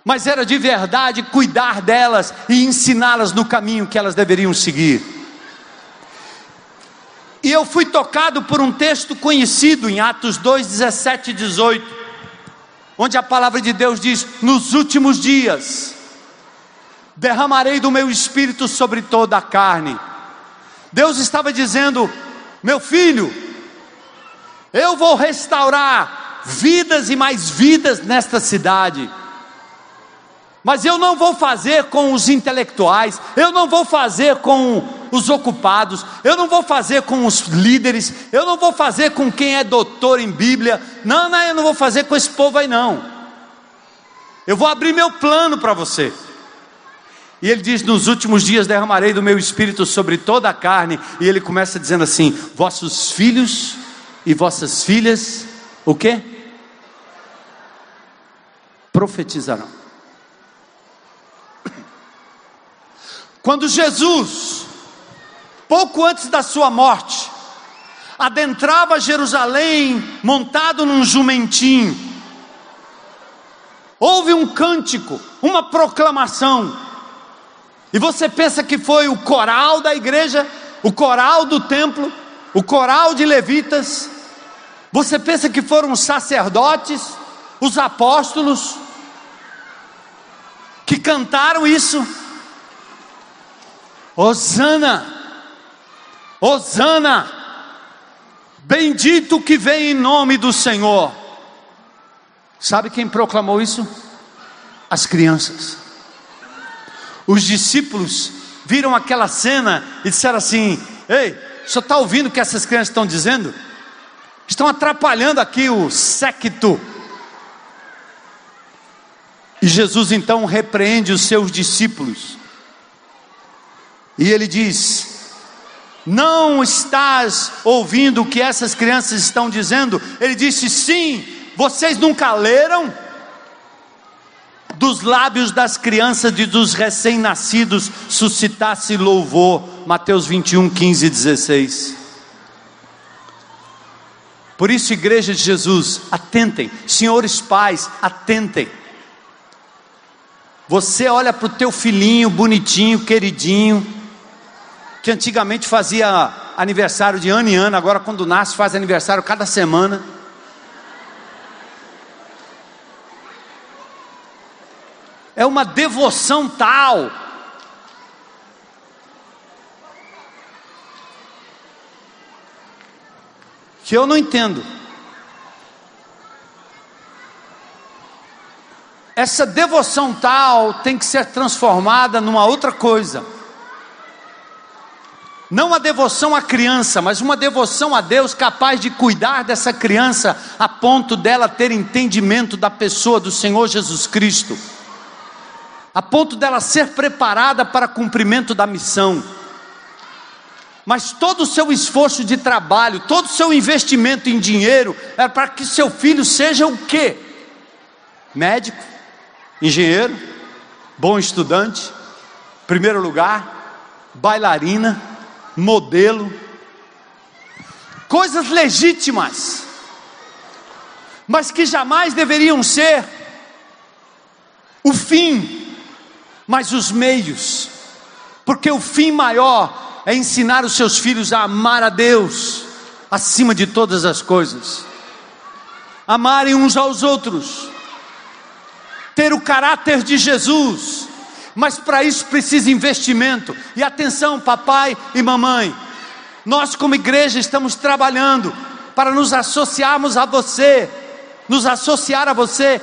mas era de verdade cuidar delas e ensiná-las no caminho que elas deveriam seguir. E eu fui tocado por um texto conhecido em Atos 2, 17 e 18, onde a palavra de Deus diz: Nos últimos dias, derramarei do meu espírito sobre toda a carne. Deus estava dizendo: Meu filho, eu vou restaurar vidas e mais vidas nesta cidade. Mas eu não vou fazer com os intelectuais, eu não vou fazer com os ocupados, eu não vou fazer com os líderes, eu não vou fazer com quem é doutor em Bíblia. Não, não, eu não vou fazer com esse povo aí não. Eu vou abrir meu plano para você. E ele diz: Nos últimos dias derramarei do meu espírito sobre toda a carne. E ele começa dizendo assim: Vossos filhos e vossas filhas, o que? Profetizarão. Quando Jesus, pouco antes da sua morte, adentrava Jerusalém montado num jumentinho, houve um cântico, uma proclamação, e você pensa que foi o coral da igreja, o coral do templo, o coral de levitas, você pensa que foram os sacerdotes, os apóstolos, que cantaram isso? Hosana, Hosana, bendito que vem em nome do Senhor. Sabe quem proclamou isso? As crianças. Os discípulos viram aquela cena e disseram assim: Ei, senhor está ouvindo o que essas crianças estão dizendo? Estão atrapalhando aqui o séquito. E Jesus então repreende os seus discípulos. E ele diz: Não estás ouvindo o que essas crianças estão dizendo? Ele disse: Sim, vocês nunca leram? Dos lábios das crianças e dos recém-nascidos suscitasse louvor. Mateus 21, 15 e 16. Por isso, igreja de Jesus, atentem, senhores pais, atentem. Você olha para o teu filhinho bonitinho, queridinho, que antigamente fazia aniversário de ano em ano, agora quando nasce faz aniversário cada semana. É uma devoção tal que eu não entendo. Essa devoção tal tem que ser transformada numa outra coisa. Não a devoção à criança, mas uma devoção a Deus capaz de cuidar dessa criança a ponto dela ter entendimento da pessoa do Senhor Jesus Cristo, a ponto dela ser preparada para cumprimento da missão mas todo o seu esforço de trabalho, todo o seu investimento em dinheiro é para que seu filho seja o quê? Médico, engenheiro, bom estudante, primeiro lugar, bailarina, modelo, coisas legítimas, mas que jamais deveriam ser o fim, mas os meios, porque o fim maior é ensinar os seus filhos a amar a Deus acima de todas as coisas, amarem uns aos outros, ter o caráter de Jesus, Mas para isso precisa investimento. E atenção, papai e mamãe. Nós, como igreja, estamos trabalhando para nos associarmos a você, nos associar a você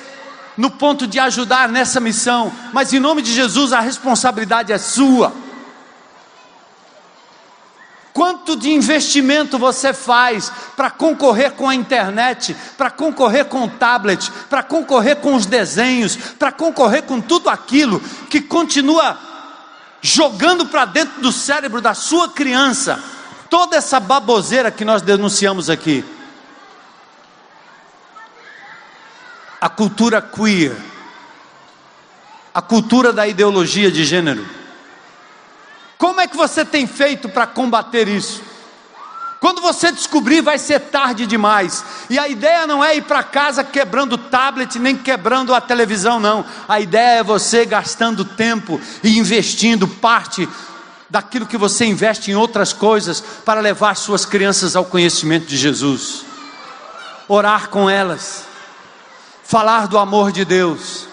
no ponto de ajudar nessa missão. Mas em nome de Jesus, a responsabilidade é sua. Quanto de investimento você faz para concorrer com a internet, para concorrer com o tablet, para concorrer com os desenhos, para concorrer com tudo aquilo que continua jogando para dentro do cérebro da sua criança toda essa baboseira que nós denunciamos aqui? A cultura queer, a cultura da ideologia de gênero como é que você tem feito para combater isso? Quando você descobrir, vai ser tarde demais. E a ideia não é ir para casa quebrando o tablet, nem quebrando a televisão, não. A ideia é você gastando tempo e investindo parte daquilo que você investe em outras coisas para levar suas crianças ao conhecimento de Jesus. Orar com elas, falar do amor de Deus,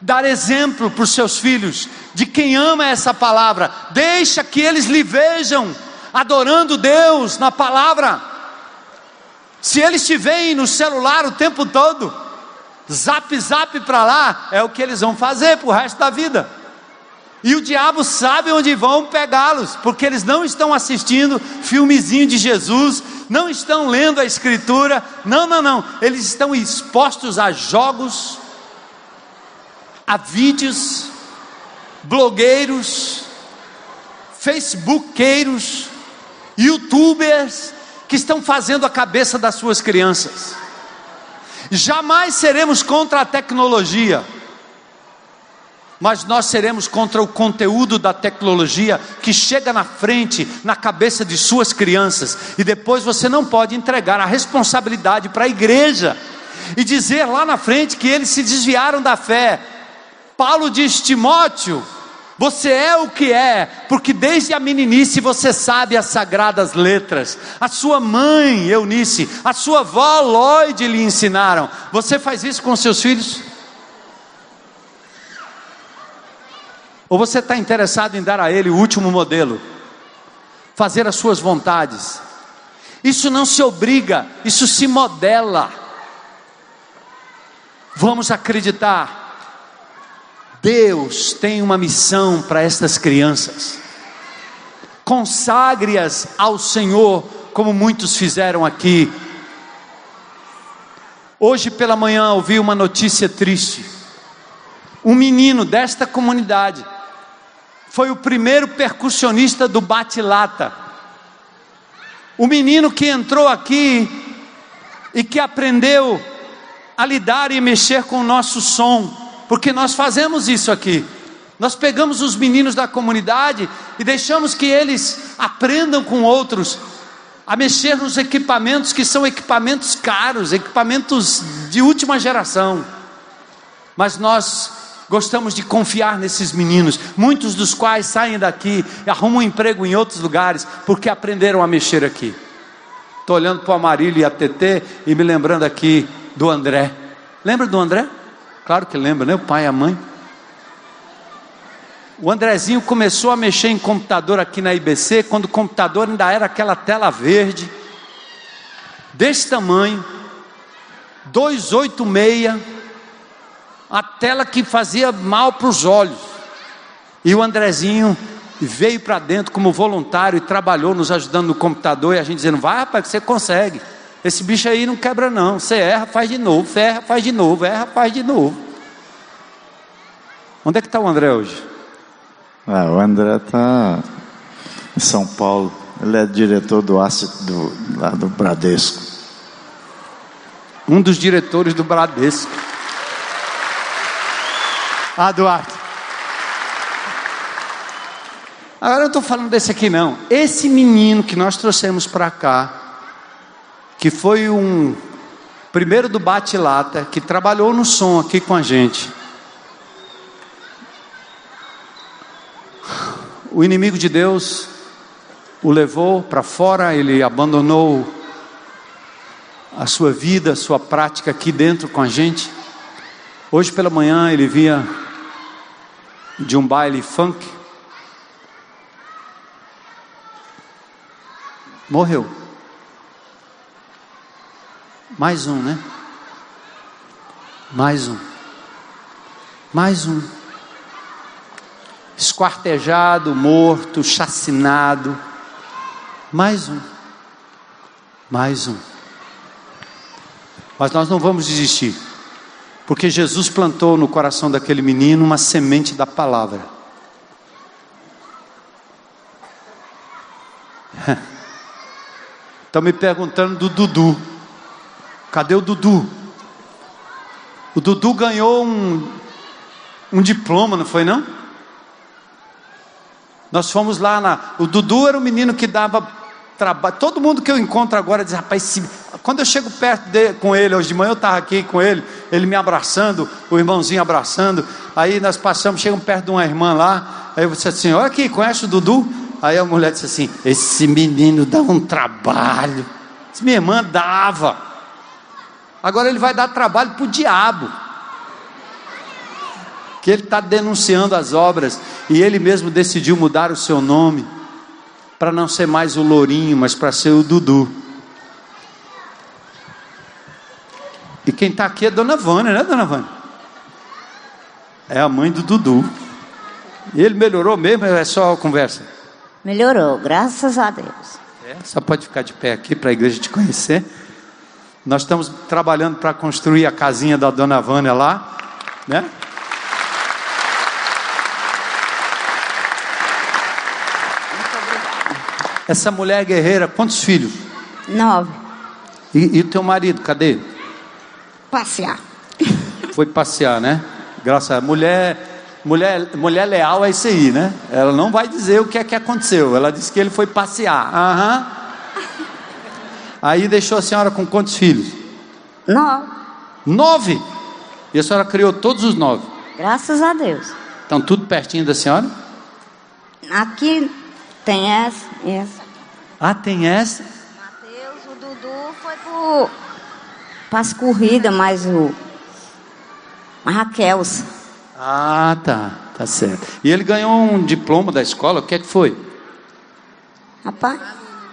dar exemplo para os seus filhos de quem ama essa palavra, deixa que eles lhe vejam adorando Deus na palavra. Se eles te veem no celular o tempo todo, zap zap para lá, é o que eles vão fazer para o resto da vida. E o diabo sabe onde vão pegá-los, porque eles não estão assistindo filmezinho de Jesus, não estão lendo a Escritura, não, não, não, eles estão expostos a jogos, a vídeos, blogueiros, facebookeiros, youtubers que estão fazendo a cabeça das suas crianças. Jamais seremos contra a tecnologia, mas nós seremos contra o conteúdo da tecnologia que chega na frente, na cabeça de suas crianças, e depois você não pode entregar a responsabilidade para a igreja e dizer lá na frente que eles se desviaram da fé. Paulo diz: Timóteo, você é o que é, porque desde a meninice você sabe as sagradas letras. A sua mãe, Eunice, a sua avó Lloyd lhe ensinaram. Você faz isso com seus filhos? Ou você está interessado em dar a ele o último modelo? Fazer as suas vontades? Isso não se obriga, isso se modela. Vamos acreditar Deus tem uma missão para estas crianças. Consagre-as ao Senhor, como muitos fizeram aqui. Hoje pela manhã ouvi uma notícia triste. Um menino desta comunidade foi o primeiro percussionista do bate-lata. O menino que entrou aqui e que aprendeu a lidar e mexer com o nosso som porque nós fazemos isso aqui. Nós pegamos os meninos da comunidade e deixamos que eles aprendam com outros a mexer nos equipamentos que são equipamentos caros, equipamentos de última geração. Mas nós gostamos de confiar nesses meninos, muitos dos quais saem daqui e arrumam um emprego em outros lugares porque aprenderam a mexer aqui. Estou olhando para o Amarílio e a TT e me lembrando aqui do André. Lembra do André? Claro que lembra, né? O pai e a mãe. O Andrezinho começou a mexer em computador aqui na IBC, quando o computador ainda era aquela tela verde, desse tamanho, 286, a tela que fazia mal para os olhos. E o Andrezinho veio para dentro como voluntário e trabalhou nos ajudando no computador, e a gente dizendo: vai rapaz, que você consegue. Esse bicho aí não quebra, não. Você erra, faz de novo, erra, faz de novo, erra, faz de novo. Onde é que está o André hoje? Ah, o André está em São Paulo. Ele é diretor do asset do, lá do Bradesco. Um dos diretores do Bradesco. Ah, Duarte. Agora eu estou falando desse aqui não. Esse menino que nós trouxemos para cá, que foi um primeiro do bate-lata, que trabalhou no som aqui com a gente. O inimigo de Deus o levou para fora, ele abandonou a sua vida, a sua prática aqui dentro com a gente. Hoje pela manhã ele vinha de um baile funk. Morreu. Mais um, né? Mais um. Mais um. Esquartejado, morto, chacinado. Mais um. Mais um. Mas nós não vamos desistir. Porque Jesus plantou no coração daquele menino uma semente da palavra. Estão me perguntando do Dudu. Cadê o Dudu? O Dudu ganhou um, um diploma, não foi não? Nós fomos lá na. O Dudu era o menino que dava trabalho. Todo mundo que eu encontro agora diz, rapaz, se... quando eu chego perto de, com ele, hoje de manhã eu estava aqui com ele, ele me abraçando, o irmãozinho abraçando. Aí nós passamos, chegamos perto de uma irmã lá. Aí eu disse assim: Olha aqui, conhece o Dudu? Aí a mulher disse assim: Esse menino dá um trabalho. Disse, Minha irmã dava. Agora ele vai dar trabalho para o diabo. Que ele está denunciando as obras e ele mesmo decidiu mudar o seu nome para não ser mais o Lourinho, mas para ser o Dudu. E quem está aqui é Dona Vânia, né, Dona Vânia? É a mãe do Dudu. E ele melhorou mesmo, é só conversa? Melhorou, graças a Deus. É, só pode ficar de pé aqui para a igreja te conhecer. Nós estamos trabalhando para construir a casinha da Dona Vânia lá, né? Essa mulher guerreira, quantos filhos? Nove. E, e o teu marido, cadê? Passear. Foi passear, né? Graças a mulher, mulher, mulher leal é isso aí, né? Ela não vai dizer o que é que aconteceu. Ela disse que ele foi passear. Aham. Aí deixou a senhora com quantos filhos? Nove. Nove. E a senhora criou todos os nove. Graças a Deus. Estão tudo pertinho da senhora? Aqui tem essa essa. Ah, tem essa? Mateus, o Dudu foi para as corridas, mas o a Raquel. Ah, tá. Tá certo. E ele ganhou um diploma da escola, o que é que foi? Rapaz,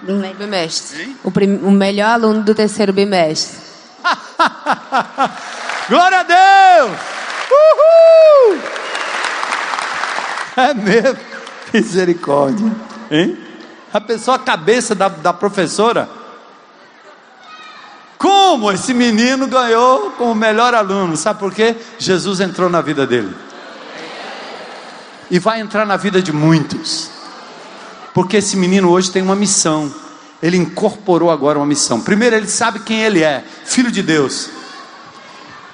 do meio- bimestre. O, prim- o melhor aluno do terceiro bimestre. Glória a Deus! Uhul! É mesmo? Misericórdia. Hein? A pessoa, a cabeça da, da professora. Como esse menino ganhou como melhor aluno? Sabe por quê? Jesus entrou na vida dele. E vai entrar na vida de muitos. Porque esse menino hoje tem uma missão. Ele incorporou agora uma missão. Primeiro, ele sabe quem ele é: filho de Deus.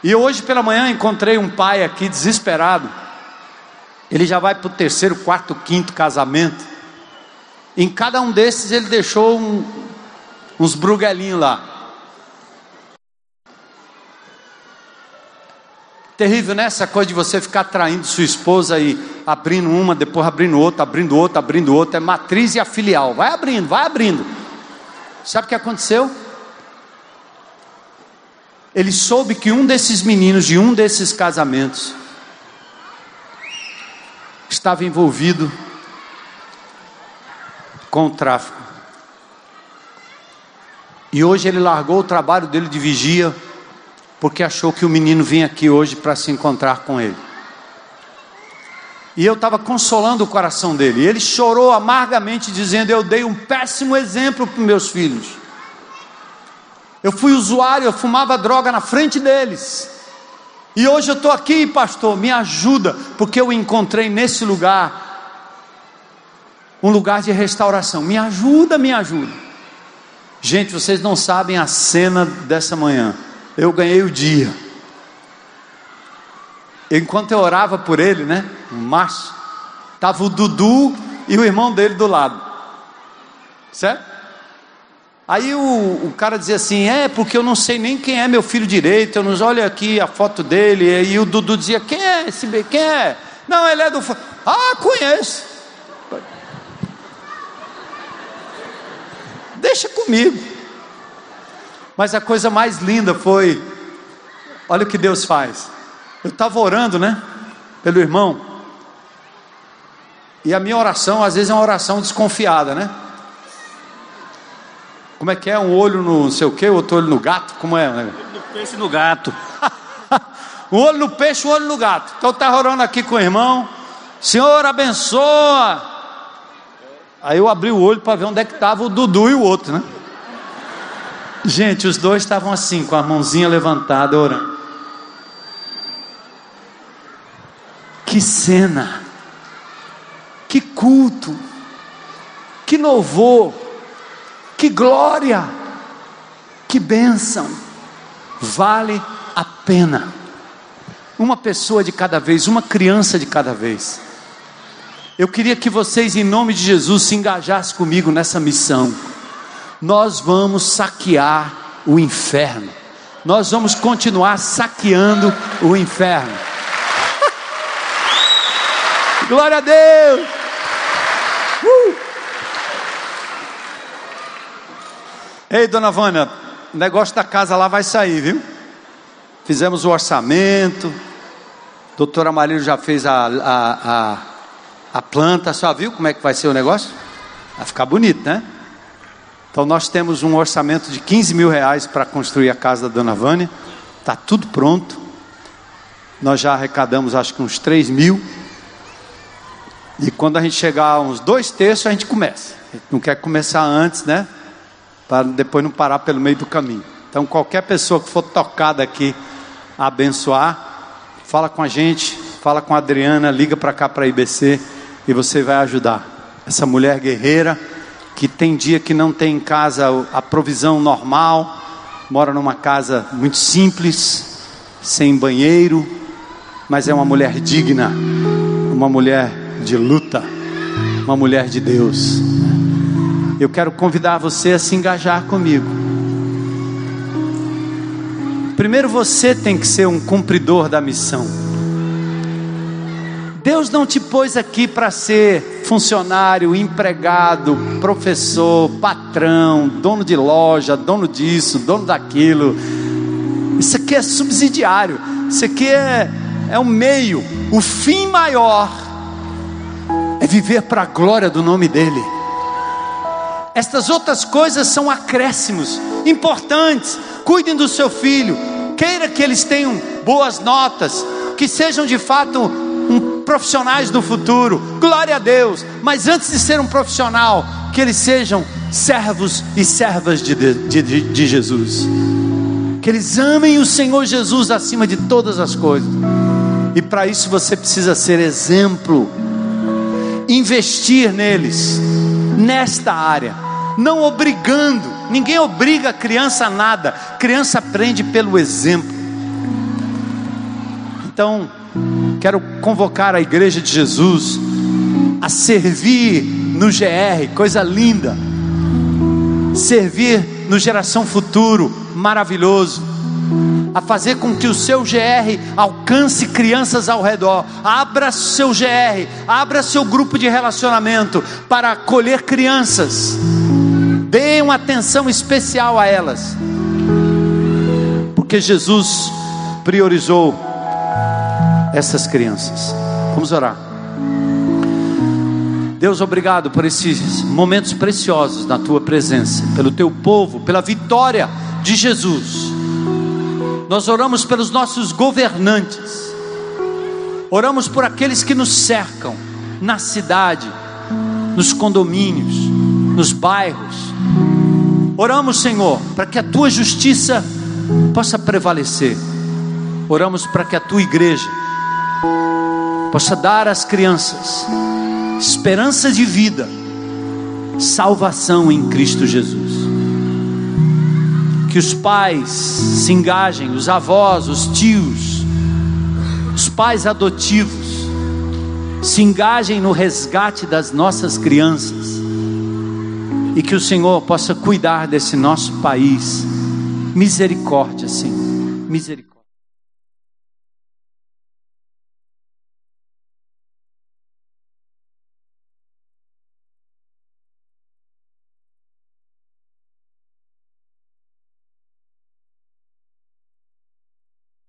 E hoje pela manhã encontrei um pai aqui desesperado. Ele já vai para o terceiro, quarto, quinto casamento. Em cada um desses ele deixou um- uns bruguelinhos lá. Terrível, né? Essa coisa de você ficar traindo sua esposa e abrindo uma, depois abrindo outra, abrindo outra, abrindo outra. É matriz e a filial. Vai abrindo, vai abrindo. Sabe o que aconteceu? Ele soube que um desses meninos de um desses casamentos estava envolvido com o tráfico. E hoje ele largou o trabalho dele de vigia, porque achou que o menino vinha aqui hoje para se encontrar com ele. E eu estava consolando o coração dele. E ele chorou amargamente, dizendo: Eu dei um péssimo exemplo para meus filhos. Eu fui usuário, eu fumava droga na frente deles. E hoje eu estou aqui, pastor, me ajuda, porque eu encontrei nesse lugar um lugar de restauração. Me ajuda, me ajuda. Gente, vocês não sabem a cena dessa manhã. Eu ganhei o dia. Enquanto eu orava por ele, né? Um macho, estava o Dudu e o irmão dele do lado. Certo? Aí o, o cara dizia assim: É, porque eu não sei nem quem é meu filho direito. Eu não olho aqui a foto dele. E o Dudu dizia: Quem é esse? Quem é? Não, ele é do. Ah, conheço. Deixa comigo. Mas a coisa mais linda foi: olha o que Deus faz. Eu estava orando, né? Pelo irmão. E a minha oração, às vezes, é uma oração desconfiada, né? Como é que é? Um olho no não sei o quê, outro olho no gato? Como é? Né? No peixe no gato. um olho no peixe, um olho no gato. Então tá orando aqui com o irmão. Senhor, abençoa. Aí eu abri o olho para ver onde é que estava o Dudu e o outro, né? Gente, os dois estavam assim, com a mãozinha levantada, orando. Que cena, que culto, que louvor, que glória, que bênção, vale a pena. Uma pessoa de cada vez, uma criança de cada vez. Eu queria que vocês, em nome de Jesus, se engajassem comigo nessa missão. Nós vamos saquear o inferno. Nós vamos continuar saqueando o inferno. Glória a Deus! Uh! Ei, dona Vânia, o negócio da casa lá vai sair, viu? Fizemos o orçamento, doutora Marília já fez a, a, a, a planta, só viu como é que vai ser o negócio? Vai ficar bonito, né? Então nós temos um orçamento de 15 mil reais para construir a casa da dona Vânia, está tudo pronto. Nós já arrecadamos acho que uns 3 mil. E quando a gente chegar a uns dois terços, a gente começa. A gente não quer começar antes, né? Para depois não parar pelo meio do caminho. Então, qualquer pessoa que for tocada aqui a abençoar, fala com a gente, fala com a Adriana, liga para cá para a IBC e você vai ajudar. Essa mulher guerreira que tem dia que não tem em casa a provisão normal, mora numa casa muito simples, sem banheiro, mas é uma mulher digna, uma mulher de luta, uma mulher de Deus. Eu quero convidar você a se engajar comigo. Primeiro você tem que ser um cumpridor da missão. Deus não te pôs aqui para ser funcionário, empregado, professor, patrão, dono de loja, dono disso, dono daquilo. Isso aqui é subsidiário. Isso aqui é, é um meio. O fim maior é viver para a glória do nome dEle. Estas outras coisas são acréscimos, importantes. Cuidem do seu filho, queira que eles tenham boas notas, que sejam de fato profissionais do futuro, glória a Deus. Mas antes de ser um profissional, que eles sejam servos e servas de, de, de, de Jesus, que eles amem o Senhor Jesus acima de todas as coisas, e para isso você precisa ser exemplo. Investir neles, nesta área, não obrigando, ninguém obriga a criança a nada, criança aprende pelo exemplo. Então, quero convocar a igreja de Jesus a servir no GR, coisa linda, servir no Geração Futuro, maravilhoso a fazer com que o seu GR alcance crianças ao redor. Abra seu GR, abra seu grupo de relacionamento para acolher crianças. Dê uma atenção especial a elas. Porque Jesus priorizou essas crianças. Vamos orar. Deus, obrigado por esses momentos preciosos na tua presença, pelo teu povo, pela vitória de Jesus nós oramos pelos nossos governantes, oramos por aqueles que nos cercam, na cidade, nos condomínios, nos bairros. Oramos, Senhor, para que a tua justiça possa prevalecer. Oramos para que a tua igreja possa dar às crianças esperança de vida, salvação em Cristo Jesus que os pais se engajem, os avós, os tios, os pais adotivos, se engajem no resgate das nossas crianças e que o Senhor possa cuidar desse nosso país. Misericórdia, Senhor, misericórdia.